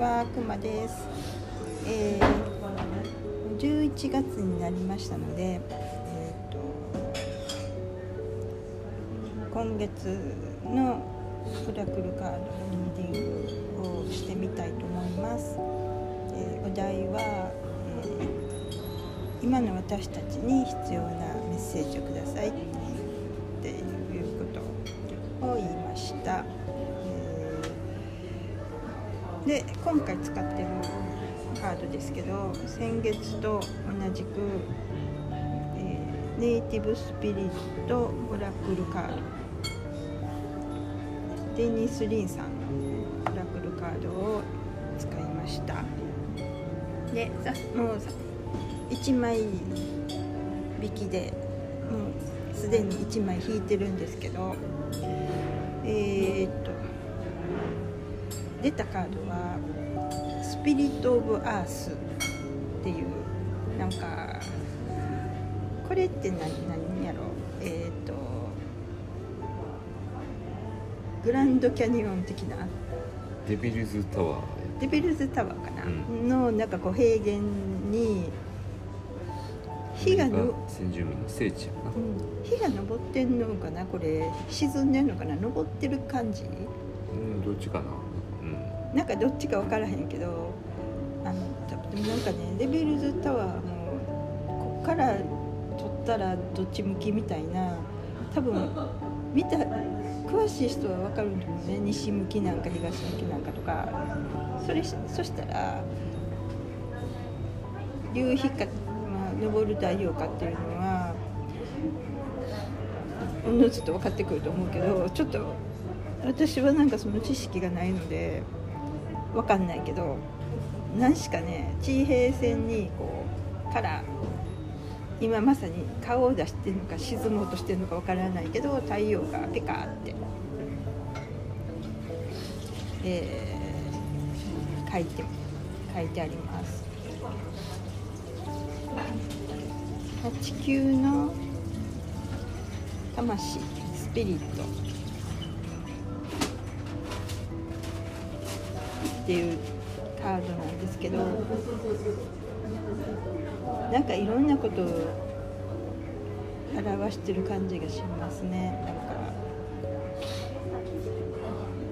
はくまです、えー、11月になりましたので、えー、と今月のオラクルカードのリーディングをしてみたいと思います、えーお題は、えー今の私たちに必要なメッセージをください。今回使ってるカードですけど先月と同じく、えーネイティブスピリットオラクルカードデニス・リンさんのオラクルカードを使いました。でさ。もうさ1枚引きでもうすでに1枚引いてるんですけどえー、っと出たカードはスピリット・オブ・アースっていうなんかこれって何何やろ？えー、っとグランドキャニオン的な？デビルズタワーデビルズタワーかな、うん。のなんかこう平原に火がの、先住民の聖地やな。うん、火が昇ってんのかな？これ沈んでんのかな？昇ってる感じ？うんどっちかな？うんなんかどっちか分からへんけどあの多分なんかねデビルズタワーもこっから撮ったらどっち向きみたいな多分見た詳しい人は分かるんだもんね。西向きなんか東向きなんかとか。それしそしたら夕日か、まあ、昇る太陽かっていうのはおのずと分かってくると思うけどちょっと私はなんかその知識がないので分かんないけど何しかね地平線にこうから今まさに顔を出してるのか沈もうとしてるのか分からないけど太陽がペカーって、えー書いて書いてあります。地球の魂スピリットっていうカードなんですけどなんかいろんなことを表してる感じがしますね。なんか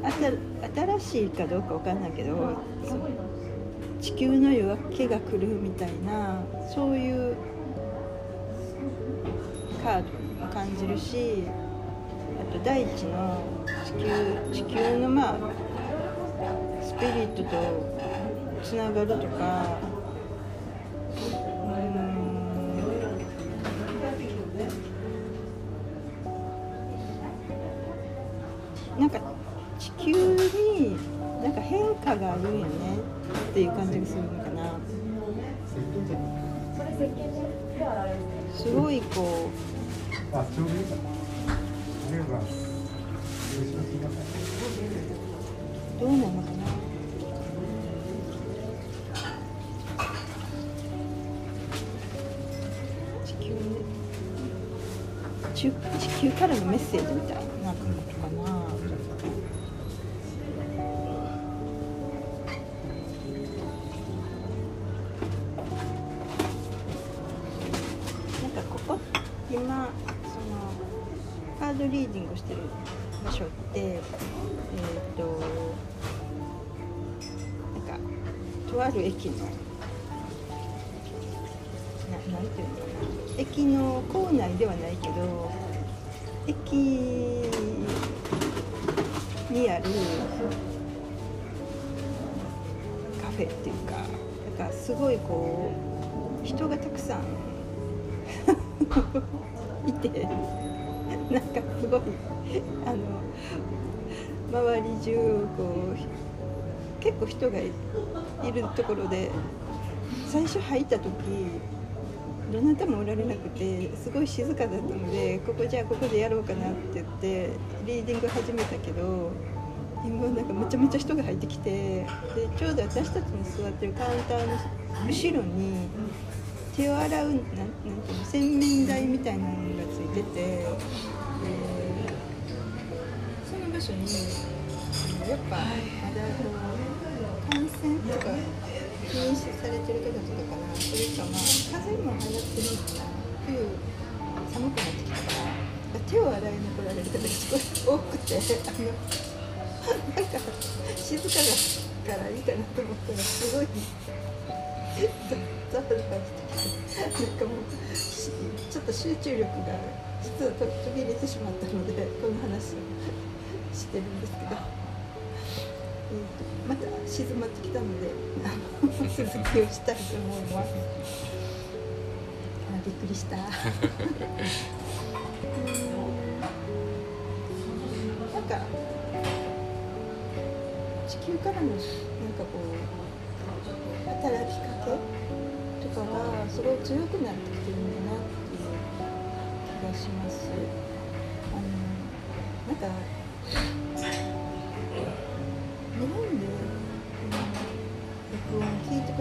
あた新しいかどうかわかんないけど地球の夜明けが来るみたいなそういうカードも感じるしあと大地の地球地球のまあピリットとつながるとかうんなんか地球になんか変化があるんよねっていう感じがするのかなすごいこあ、ちょうどいいかな。ありがとうございます。よろしくお願いします。うどうなのかな地球からのメッセージみたいな。駅にあるカフェっていうかなんかすごいこう人がたくさんいてなんかすごいあの周り中こう結構人がいるところで最初入った時どなたもおられなくてすごい静かだったのでここじゃあここでやろうかなって言ってリーディング始めたけど今なんかめちゃめちゃ人が入ってきてでちょうど私たちの座ってるカウンターの後ろに手を洗うなんていうの洗面台みたいなのがついててでその場所にやっぱまだ気にされてる方とかかなそれかまあ風邪も流行ってるかな冬寒くなってきたから手を洗いに来られる方がすごい多くてあのなんか静かだからいいかなと思ったらすごいザワザワしてきてなんかもうちょっと集中力が実は途切れてしまったのでこの話をしてるんですけど、また静まってきたのであの続きをしたいと思います。あびっくりした。うんなんか地球からのなんかこう働きかけとかがすごい強くなってきてるんだなっていう気がします。あのなんか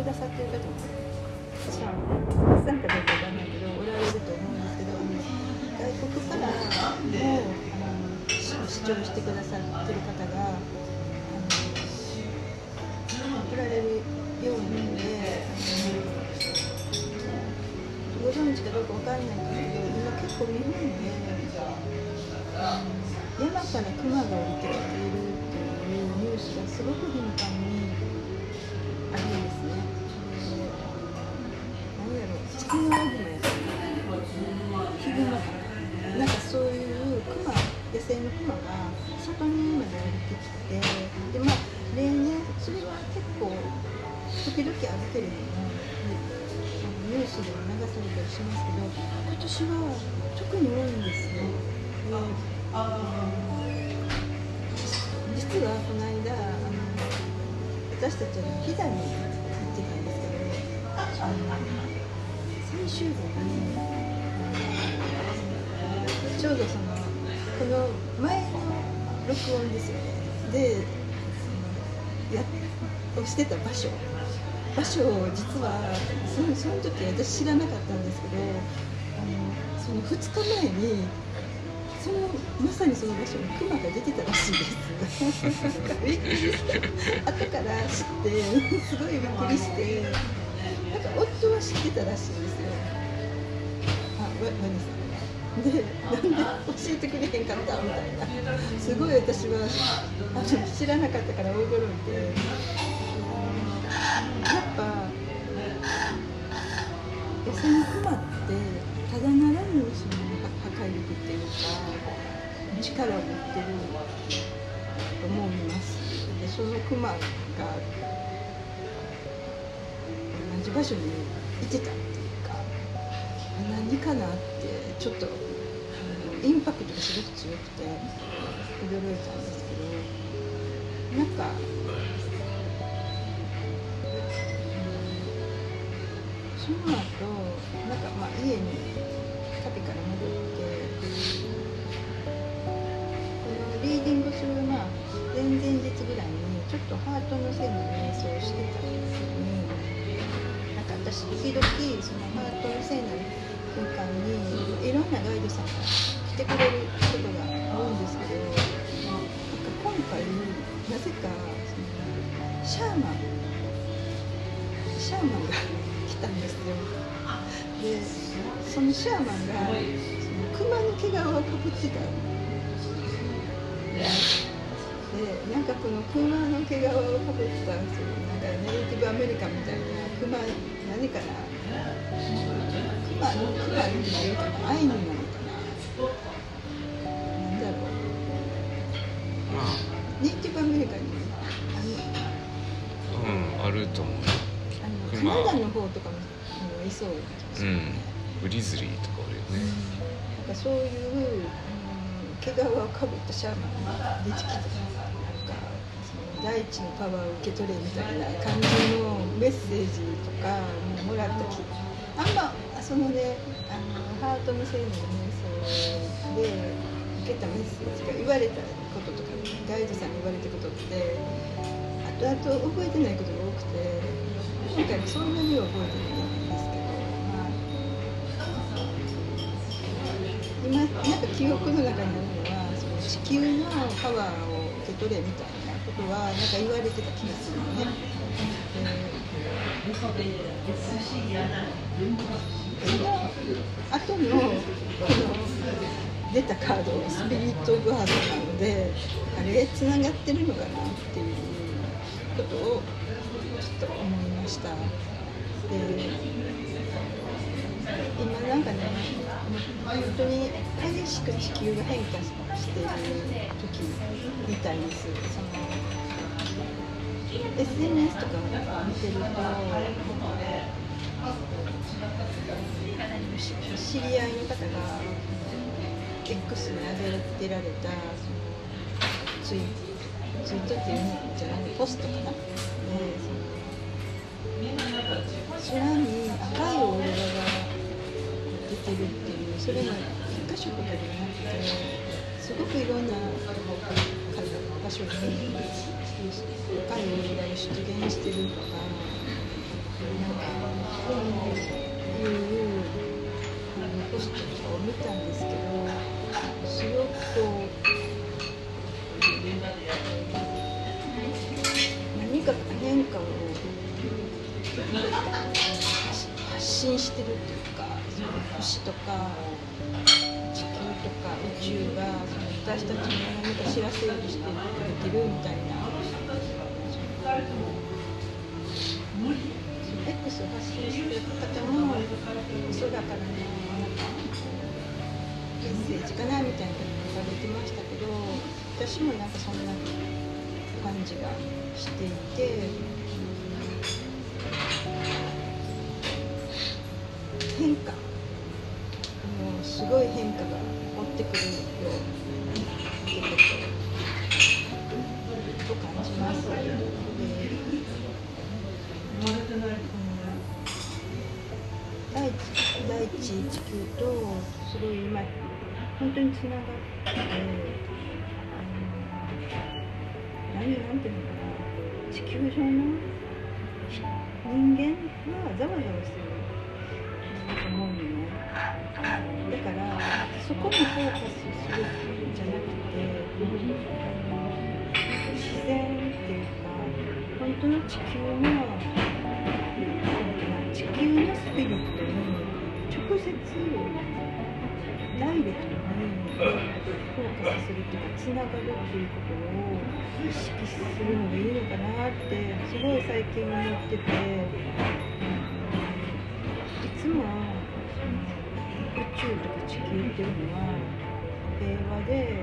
ださってる方もさんさんかどうかわかんないけどおられると思うんですけど外国からもあの視聴してくださってる方があの来られるようなのでのご存知かどうかわかんないんですけど今結構日本で山から熊が降りてきているっていうニュースがすごく頻繁に時々あるけれどもニュースでも流されたりしますけど今年は特に多いんですよ。で実はこの間あの私たちは飛騨に行ってたんですけどあの最終日にちょうどそのこの前の録音ですよねでやをしてた場所場所を実はそのその時私知らなかったんですけどあのその2日前にそのまさにその場所にクマが出てたらしいです。後から知ってすごいびっくりしてなんか夫は知ってたらしいんですよ。あ、わワニさん。で、なんで教えてくれへんかったみたいな。すごい私はあの知らなかったから大驚いて。野生のクマってただならぬその破壊力っていうか力を持ってると思いますでそのクマが同じ場所にいてたっていうか何かなってちょっとあのインパクトがすごく強くて驚いたんですけどなんかその後なんかまあ家にカピから戻ってこのリーディングするまあ前々日ぐらいにちょっとハートの線の瞑想をしてた時になんか私時々そのハートの線の空間にいろんなガイドさんが来てくれることが多いんですけどなんか今回なぜかそのシャーマンシャーマンがそのシャーマンがその熊。の毛皮をかぶってたでなんかこの熊の毛皮をかぶったそういうなんかネイティブアメリカンみたいな熊何かな熊の熊になるかなアイヌなのかななんだろうまネイティブアメリカンにあのあうん。あると思うカナダの方とかもいそうな気がしますね、グリズリーとかおるよね。なんかそういう、うん、毛皮をかぶったシャーマンが出てきてなんかその大地のパワーを受け取れみたいな感じのメッセージとかもらったきあんまそのねあのハートのせいの瞑想で受けたメッセージが言われたこととかガイドさんに言われたことって後々覚えてないことが多くて今回もそんなには覚えてない。んです今なんか記憶の中にあるのはその地球のパワーを受け取れみたいなことはなんか言われてた気がするね。でその後のこの出たカードスピリット・オブ・ハートなのであれつながってるのかなっていうことをちょっと思いました。で今なんかね本当に激しく地球が変化している時みたいですその SNS とか見てると知り合いの方が X に上げてられたそのツイツイートっていうんじゃないポストかな、ね、その空に出てるっていうそれも一箇所とかではなくてすごくいろんな場所に赤いオーロラが出現してるとかなんかいうあのポストとかを見たんですけどすごくこう何か変化を発信してるっていうか星とか地球とか宇宙がその私たちに何か知らせようとしてくれてるみたいな。その X を発信してる方も空からのなんかメッセージかなみたいなこと言われてましたけど私もなんかそんな感じがしていて。変化。すごい変化が追ってくるよってこと感じます。大地大地地球とすごい今本当につながってて、あの何なんていうのかな地球上の人間はざわざわしてると思うのねだからそこにフォーカスするんじゃなくて自然っていうか本当の地球の地球のスピリットに直接ダイレクトにフォーカスするっていうかつながるっていうことを意識するのがいいのかなってすごい最近思ってていつも宇宙とか地球っていうのは平和で、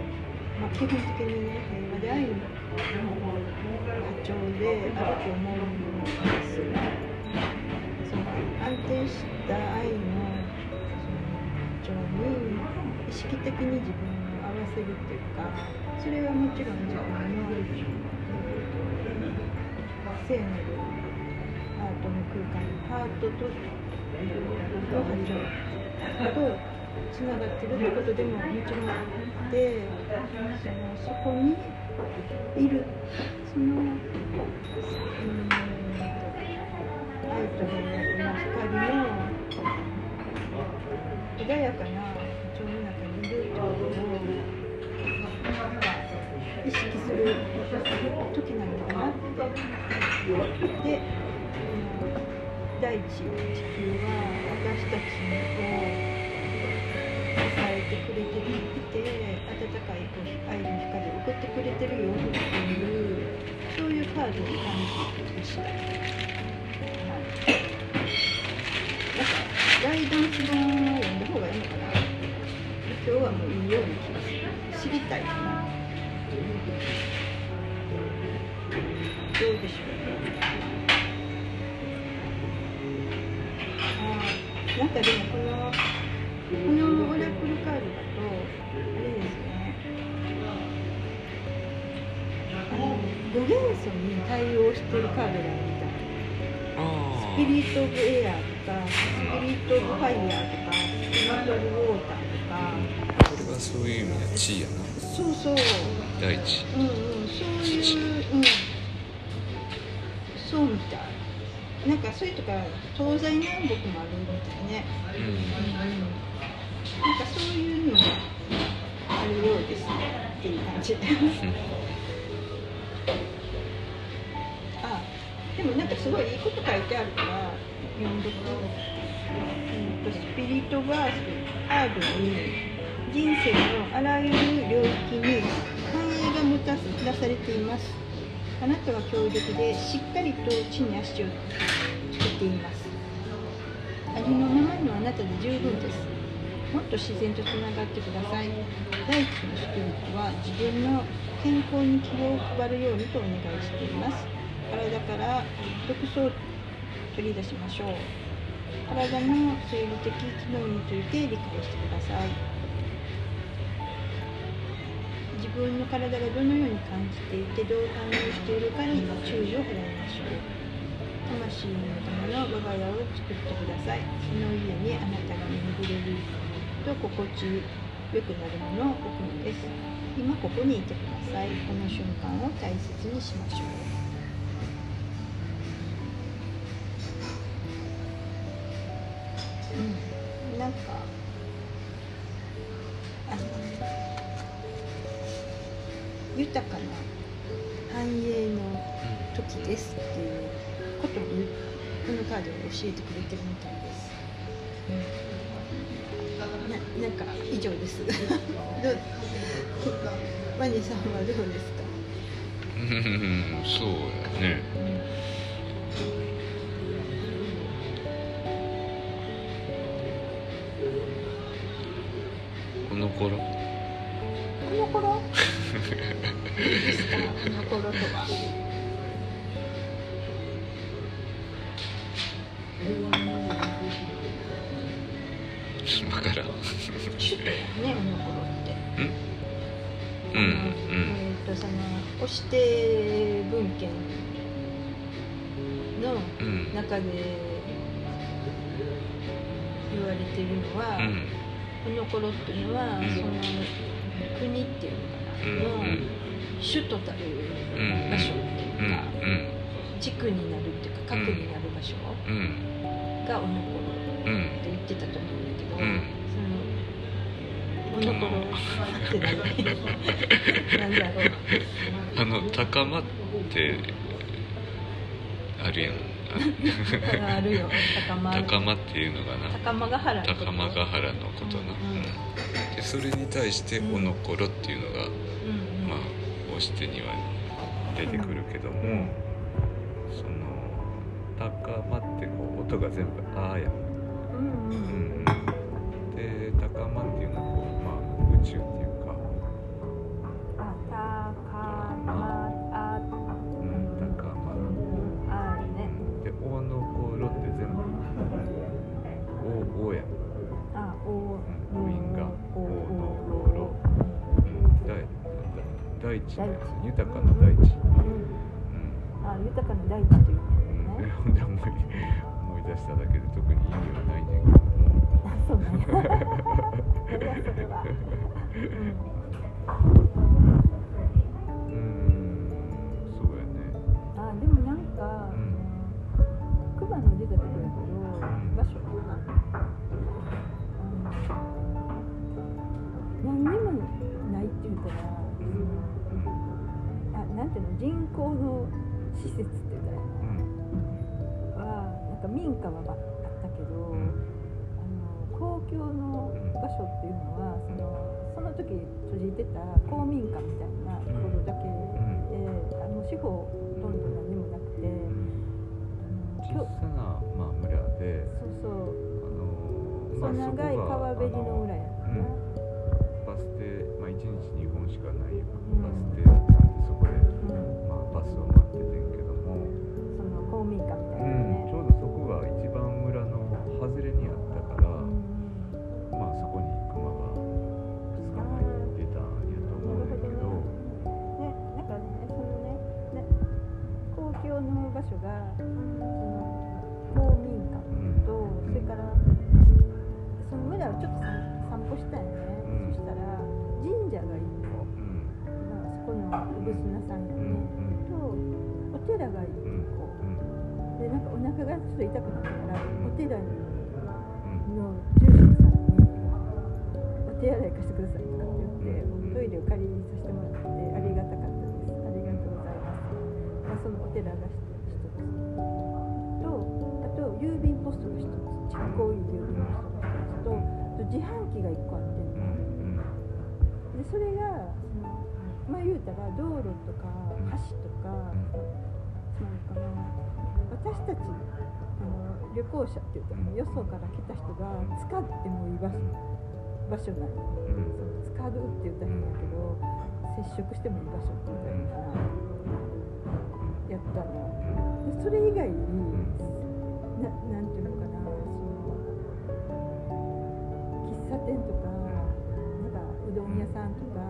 まあ、基本的にね平和で愛の波長であると思うんですよその安定した愛のその波長に意識的に自分を合わせるっていうかそれはもちろん自分の聖なるハートの空間のハートと波長つながってるってことでももちろんあってそのそこにいるそのうん愛と平和の光の穏やかな波長の中にいるってことを意識する時なのかなって。で、大地地球は私たちを支えてくれていて温かい愛の光を送ってくれてるよっていうそういうカードを感じました。はいなんかガイダンス本を読んだ方がいいのかな今日はもういいような気がする。知りたいかな。なんかでもこのこのオラクルカー。ドだとあれですねあの5元素に対応してるカー。ドがあるみたいスピリット・オブ・エアとかスピリット・オブ・ファイヤー。とかスピリット・オブ・ウォー。ター。とかこれはそういう意味で地位やなそうそう大地うんうんそういううんそうみたいなんかそれとか東西南北もあるみたいね。うん。うんうんなんかそういうのがあるようですね。っていう感じすごいいいこと書いてあるから読んどく、うん、とスピリットバースアードに人生のあらゆる領域に繁栄がもた出されていますあなたは強力でしっかりと地に足をつけています。ありのままのあなたで十分です。もっと自然とつながってください。第一のスピリットは自分の健康に希望を配るようにとお願いしています。体から毒素を取り出しましょう。体の生理的機能について理解してください。分の体がどのように感じていてどう反応しているかに注意を払いましょう。魂のための我が家を作ってください。その家にあなたが巡れると心地よくなるものを置くのです。今ここにいてください。この瞬間を大切にしましょう。うん、なんか豊かな繁栄の時ですっていうことをこのカードを教えてくれてるみたいです。ななんか以上です。どう？ワニさんはどうですか？うんそうやねこ中で言われてるのは、うん。この頃っていうのは、うん。その国っていうのかな、の首都たるうん場所っていううん。か、地区になるっていうか核になる場所がおのころうんって言ってたと思うんだけど、うん。そのおのころって何？なんだろう。あの高間ってあるやん。あるよ。高間。高間っていうのがな。高間ヶ原高間ヶ原のことな、うんうん。うん。でそれに対して「おのころ」っていうのが、うんうん。まあ押してには出てくるけども、うん。その高間ってこう音が全部「あ」やん、うんうん。うんうん、で高間っていうのはこう、まあ、宇宙っていうお」おやんあお母音がおおのおころ大大地のやつ豊かな大地、うん。あ豊かな大地といううん、ね。ほん。で思い思い出しただけで特に意味はないねんけども。あそうなん ていうの人工の施設って言ったらいいのはなんか民家はあったけど、うんあの公共の場所っていうのはそのその時閉じてた公民館みたいなところだけで、あの司法ほとんど何もなくて、小さな、まあ、村で、そうそう。あのそう長い川べりの裏やったな、バス停、まあ、1日2本しかないん。バス停その公民館と、うん。それから、その村をちょっと散散歩したよね、うん。そしたら、神社が一個、うん。まあ、そこの産砂さんやうんね、と、お寺が一う。ん個、うん。で、なんかお腹がちょっと痛くなったから、うん。お寺にうん。のまあ言うたら道路とか橋とか、そのかな私たちあの旅行者っていうかうん。よそから来た人が使ってもいい場所場所なのう使うって言ったら変やけど接触してもいい場所って言ったらいいかなやったの。でそれ以外にななんていうのかなその喫茶店とかうどん。屋さん。とか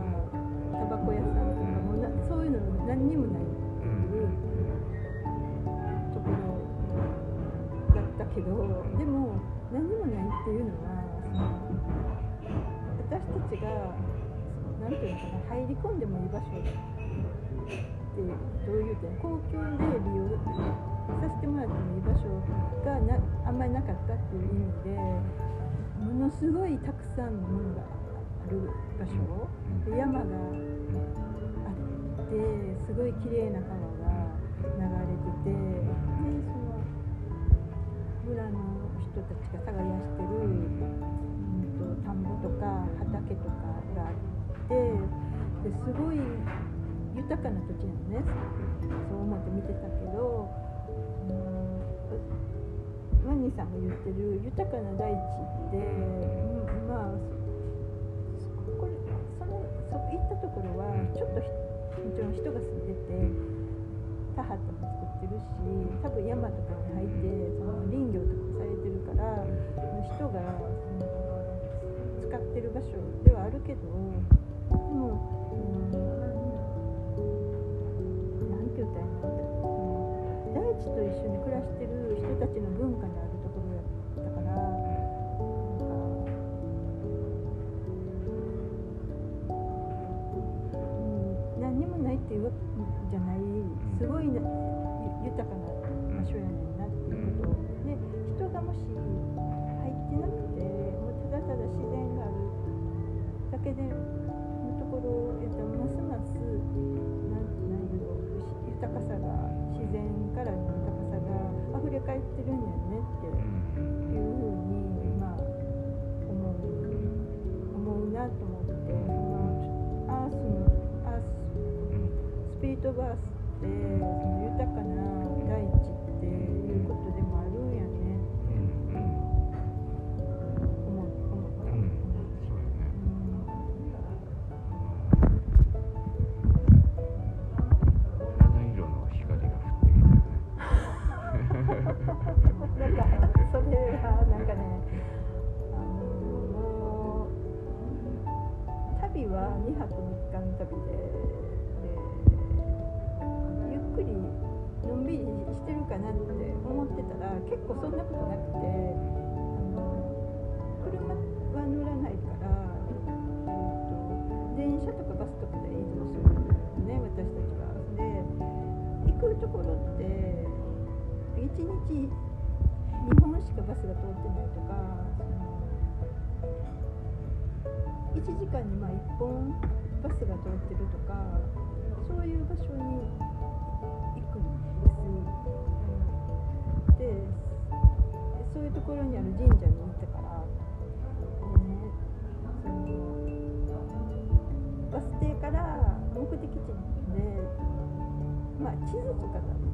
タバコ屋さんとかもなそういうの何にもない。うん。ところだったけどでも何にもないっていうのはその私たちが何ていうのかな入り込ん。でもいい場所ってどういう点公共で利用させてもらってもいい場所がなあん。まりなかったっていう意味でものすごいたくさん。のものがある場所で山があってすごい綺麗な川が流れててでその村の人たちが耕してる、うん、と田んぼとか畑とかがあってですごい豊かな土地なのね。そう思って見てたけど、うん、マニーさんが言ってる豊かな大地って、うん、まあ行ったところはちょっとひもちろん人が住んでて田畑も作ってるし多分山とかに入ってその林業とかもされてるから人がその使ってる場所ではあるけどでも、うん、なんて言ったらいいの大地と一緒に暮らしてる人たちの文化のっていうわけじゃないすごいなゆ豊かな場所やねんなっていうことで人がもし入ってなくてもうただただ自然があるだけでのところへとますますなんなんや豊かさが自然からの豊かさが溢れ返ってるんやねっていうふうにまあ思う思うなと思って、ススピリットバースって豊かな大地っていうことでもあるんやね。思う思った。うん。そうやね七色の光が降ってきたよねなん。かそれはなん。かねあのもう旅は2泊3日の旅でかなって思ってたら結構そんなことなくてあの車は乗らないから、えー、と電車とかバスとかで移動するのね私たちは。で行くところって1日2本しかバスが通ってないとか1時間にまあ1本バスが通ってるとかそういう場所に行くんですそういうところにある神社に行ってからでねそのバス停から目的地でまあ地図とかだと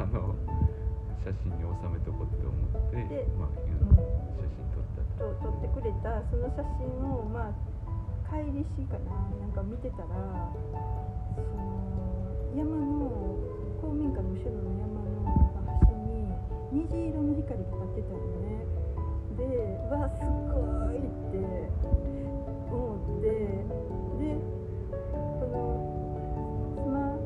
あの写真に収めとこうって思ってで、まあ、写真撮ったと。と撮ってくれたその写真をまあ帰りしかな。なんか見てたらその山の公民館の後ろの山の端に虹色の光が立ってたよね。でわすごいって思って。でこのスマ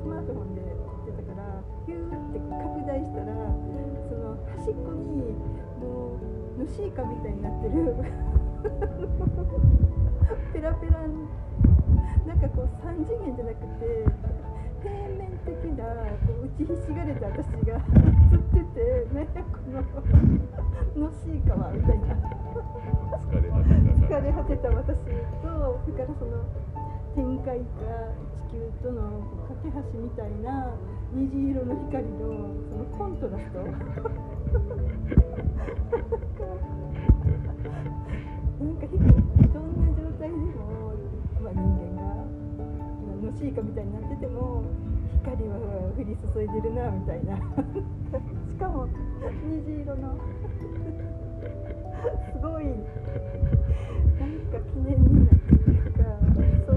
スマートフォンで撮ってたからヒューって拡大したらその端っこにもうのしいかみたいになってる。ペラペラなんかこう三次元じゃなくて平面的なこう打ちひしがれた私が 映っててねこののしいかはみたいな。疲れ果てた私とそれからその天界か地球との架け橋みたいな虹色の光のそのコントラスト。なんかひどんな状態でも、まあ、人間がまあのしいかみたいになってても光は降り注いでるなみたいな。しかも虹色の。すごい。なんか記念になってっていうかそう